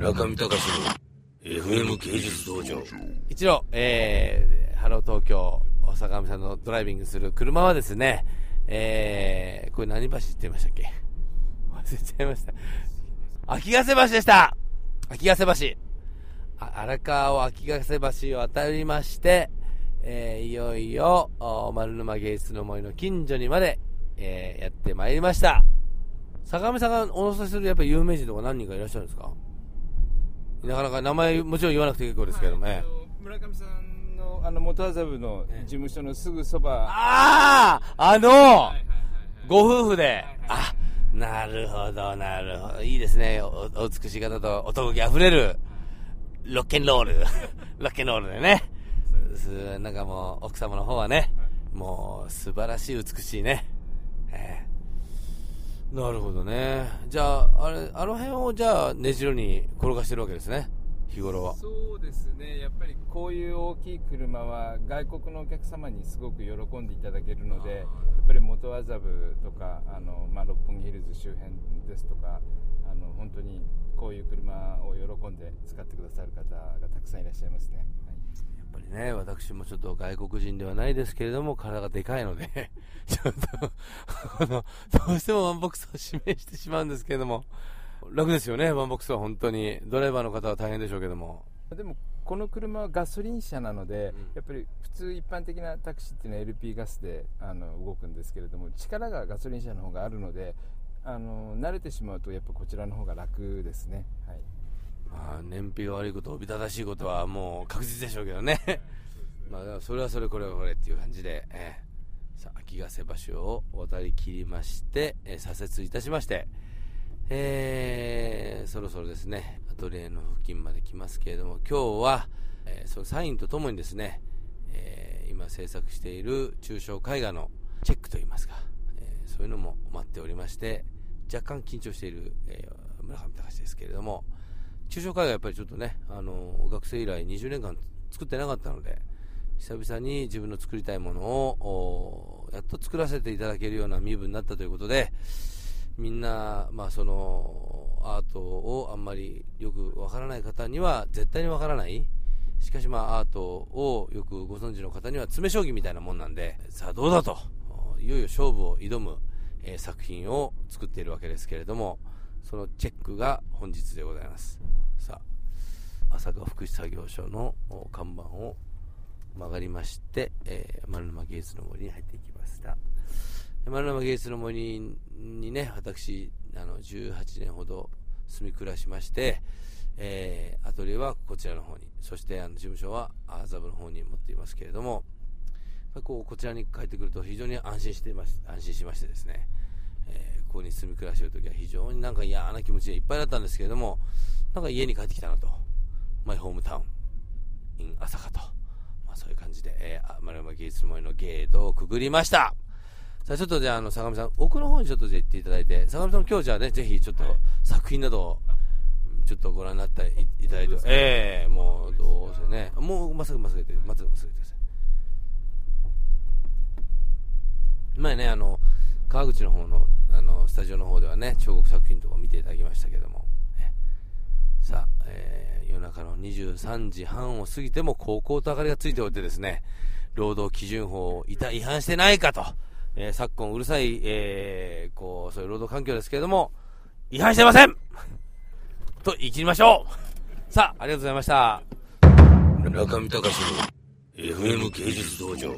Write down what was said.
村上隆の FM 芸術道場一度、えー、ハロー東京、坂上さんのドライビングする車はですね、えー、これ何橋って言いましたっけ？忘れちゃいました。秋ヶ瀬橋でした秋ヶ瀬橋。荒川を秋ヶ瀬橋を渡りまして、えー、いよいよ、丸沼芸術の森の近所にまで、えー、やってまいりました。坂上さんがお乗せするやっぱ有名人とか何人かいらっしゃるんですか？なかなか名前もちろん言わなくて結構ですけども、ええはい村上さんのあの元麻布の事務所のすぐそば、あああの、ご夫婦ではいはい、あ、なるほど、なるほど。いいですね。おお美しい方と男気あふれる、ロッケンロール。ロッケンロールでね。すなんかもう、奥様の方はね、もう、素晴らしい美しいね。ええなるほどね。じゃあ、あれ、あの辺をじゃあ、ねじろに転がしてるわけですね。日頃は。そうですねやっぱりこういう大きい車は外国のお客様にすごく喜んでいただけるのでやっぱり元麻布とかあの、まあ、六本木ヒルズ周辺ですとかあの本当にこういう車を喜んで使ってくださる方がたくさんいらっしゃいますね、ね、私もちょっと外国人ではないですけれども、体がでかいので、ちょっと、あの、どうしてもワンボックスを指名してしまうんですけれども、楽ですよね、ワンボックスは本当に。ドライバーの方は大変でしょうけども。でもこの車はガソリン車なので、うんやっぱり普通一般的なタクシーっていうのは LP ガスであの動くんですけれども力がガソリン車の方があるのであの慣れてしまうとやっぱこちらの方が楽ですね、はい、まあ、燃費が悪いこと、おびただしいことはもう確実でしょうけどね。まあ、それはそれ、これはこれっていう感じで、ええさあ、秋ヶ瀬橋を渡り切りまして、えー左折いたしまして、えーそろそろですね、アトリエの付近まで来ますけれども、今日は、えーそのサインとともにですね、えー今制作している抽象絵画のチェックといいますか、えーそういうのも待っておりまして、若干緊張している、えー村上隆ですけれども、抽象絵画やっぱりちょっとね、あの学生以来20年間作ってなかったので、久々に自分の作りたいものをやっと作らせていただけるような身分になったということで、みんな、まあ、そのアートをあんまりよくわからない方には絶対にわからない、しかし、まあ、アートをよくご存知の方には詰将棋みたいなもんなんで、さあどうだと、いよいよ勝負を挑む、えー作品を作っているわけですけれども、そのチェックが本日でございます。さあ、朝霞福祉作業所の看板を曲がりまして、えー丸沼芸術の森に入っていきました。丸沼芸術の森にね、私、あの、18年ほど住み暮らしまして、えーアトリエはこちらの方に、そしてあの事務所は麻布の方に持っていますけれども、こうこちらに帰ってくると非常に安心してます安心しましてですね、えーここに住み暮らしているときは非常になんか嫌な気持ちでいっぱいだったんですけれども、なんか家に帰ってきたなと、マイホームタウン、in 朝霞と、まあ、そういう感じで、えー、あ丸山芸術の森のゲートをくぐりました。さあちょっとじゃあ、あの、相模さん、奥の方にちょっとじゃあ行っていただいて、相模さんも今日じゃあね、ぜひちょっと作品などを、ちょっとご覧になっていいただいて、ええもう、どうせね、もう、まっすぐまっすぐ行って、まっすぐまっすぐください。前ね、あの、川口の方の、スタジオの方ではね、彫刻作品とか見ていただきましたけども、さあ、えー夜中の23時半を過ぎても高校と明かりがついておいてですね、労働基準法をいた違反してないかと、えー昨今うるさい、えーこう、そういう労働環境ですけれども、違反してません。と言い切りましょう。さあ、ありがとうございました。村上隆の FM 芸術道場。